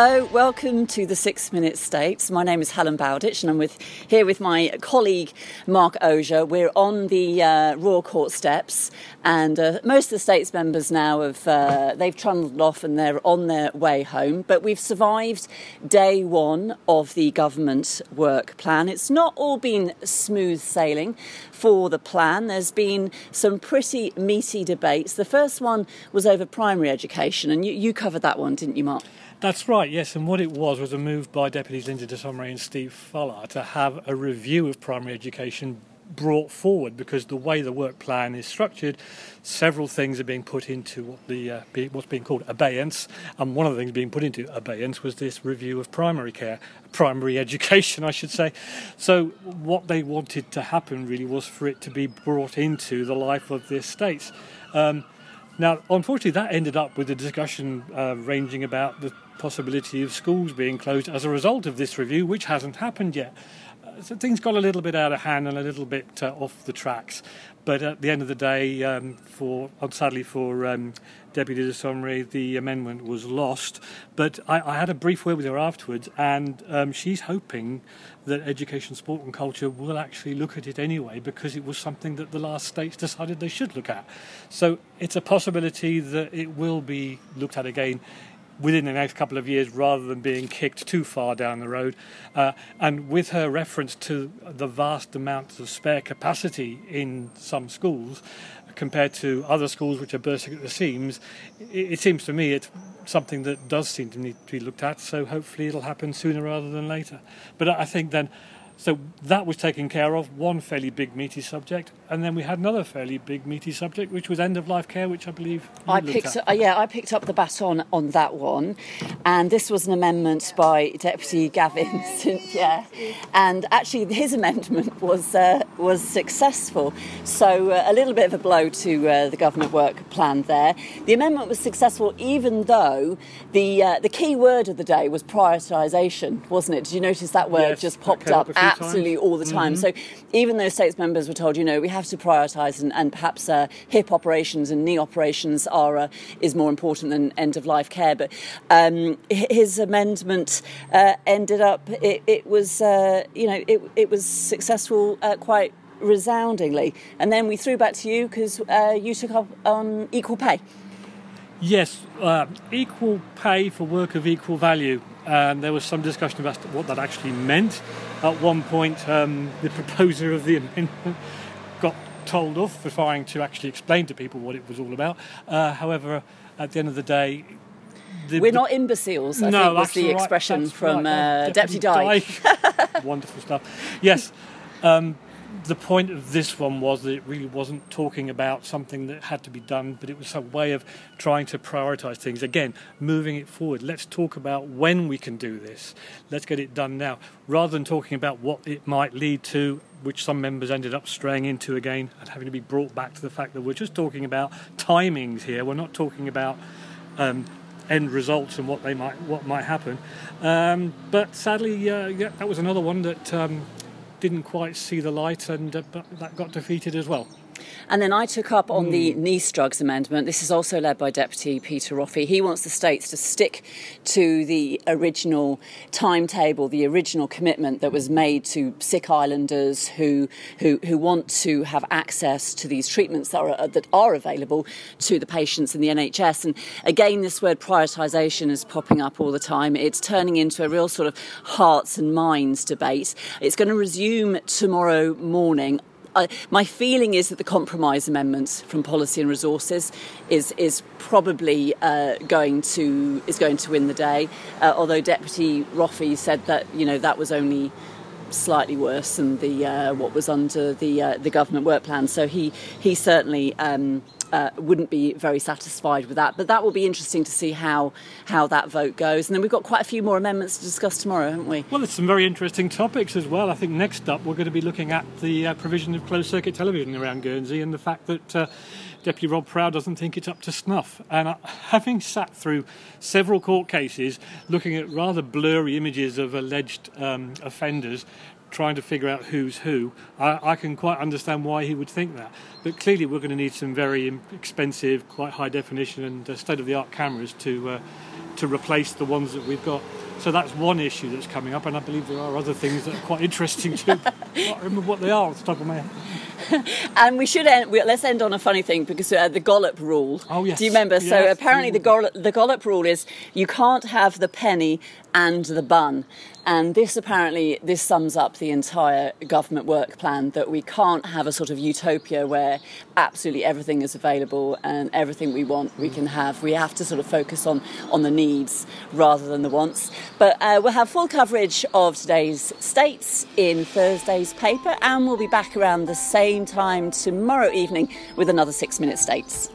Hello, welcome to the Six Minute States. My name is Helen Bowditch, and I'm with here with my colleague Mark Osier. We're on the uh, Royal Court steps, and uh, most of the states members now have uh, they've trundled off and they're on their way home. But we've survived day one of the government work plan. It's not all been smooth sailing for the plan. There's been some pretty meaty debates. The first one was over primary education, and you, you covered that one, didn't you, Mark? That's right, yes. And what it was was a move by Deputies Linda de and Steve Falla to have a review of primary education brought forward because the way the work plan is structured, several things are being put into what the uh, be, what's being called abeyance, and one of the things being put into abeyance was this review of primary care, primary education, I should say. So what they wanted to happen really was for it to be brought into the life of the estates. Um, now, unfortunately, that ended up with a discussion uh, ranging about the possibility of schools being closed as a result of this review, which hasn't happened yet. Uh, so things got a little bit out of hand and a little bit uh, off the tracks. But at the end of the day, um, for sadly for um, Deputy de the amendment was lost. But I, I, had a brief word with her afterwards, and um, she's hoping that Education, Sport and Culture will actually look at it anyway because it was something that the last states decided they should look at. So it's a possibility that it will be looked at again within the next couple of years rather than being kicked too far down the road. Uh, and with her reference to the vast amounts of spare capacity in some schools compared to other schools which are bursting at the seams, it, it seems to me it's something that does seem to need to be looked at. So hopefully it'll happen sooner rather than later. But I think then so that was taken care of, one fairly big meaty subject, and then we had another fairly big meaty subject, which was end of life care, which I believe I picked. Uh, yeah, I picked up the baton on that one, and this was an amendment by Deputy Gavin Yeah, and actually his amendment was uh, was successful. So uh, a little bit of a blow to uh, the government work plan there. The amendment was successful, even though the uh, the key word of the day was prioritisation, wasn't it? Did you notice that word yes, just popped up? Absolutely all the time. Mm-hmm. So even though states members were told, you know, we have to prioritise and, and, perhaps uh, hip operations and knee operations are uh, is more important than end of life care, but um, his amendment uh, ended up it, it was uh, you know it, it was successful uh, quite resoundingly. And then we threw back to you because uh, you took up on equal pay. Yes, uh, equal pay for work of equal value. And there was some discussion about what that actually meant. At one point, um, the proposer of the amendment got told off for trying to actually explain to people what it was all about. Uh, however, at the end of the day, the, We're not imbeciles, I no, think was the expression right, from right. uh, Deputy Dyke. Dyke. Wonderful stuff. Yes. Um, the point of this one was that it really wasn't talking about something that had to be done, but it was a way of trying to prioritize things. Again, moving it forward. Let's talk about when we can do this. Let's get it done now, rather than talking about what it might lead to, which some members ended up straying into again and having to be brought back to the fact that we're just talking about timings here. We're not talking about um, end results and what they might what might happen. Um, but sadly, uh, yeah, that was another one that um, didn't quite see the light, and uh, that got defeated as well. And then I took up on mm. the NICE drugs amendment. This is also led by Deputy Peter Roffey. He wants the states to stick to the original timetable, the original commitment that was made to sick islanders who who, who want to have access to these treatments that are, that are available to the patients in the NHS. And again, this word prioritisation is popping up all the time. It's turning into a real sort of hearts and minds debate. It's going to resume tomorrow morning my feeling is that the compromise amendments from policy and resources is is probably uh, going to is going to win the day. Uh, although Deputy Roffey said that you know that was only slightly worse than the uh, what was under the uh, the government work plan. So he he certainly. Um, uh, wouldn't be very satisfied with that. But that will be interesting to see how how that vote goes. And then we've got quite a few more amendments to discuss tomorrow, haven't we? Well, there's some very interesting topics as well. I think next up we're going to be looking at the uh, provision of closed circuit television around Guernsey and the fact that. Deputy Rob Prow doesn't think it's up to snuff. And uh, having sat through several court cases looking at rather blurry images of alleged um, offenders trying to figure out who's who, I, I, can quite understand why he would think that. But clearly, we're going to need some very expensive, quite high definition and uh, state of the art cameras to. Uh, to replace the ones that we've got. So that's one issue that's coming up, and I believe there are other things that are quite interesting too. I can't remember what they are off the top of my head. and we should end. Let's end on a funny thing because uh, the Gollop rule. Oh yes. Do you remember? Yes. So apparently the Gollop, the Gollop rule is you can't have the penny and the bun. And this apparently this sums up the entire government work plan that we can't have a sort of utopia where absolutely everything is available and everything we want we can have. We have to sort of focus on on the needs rather than the wants. But uh, we'll have full coverage of today's states in Thursday's paper, and we'll be back around the same time tomorrow evening with another six minute states.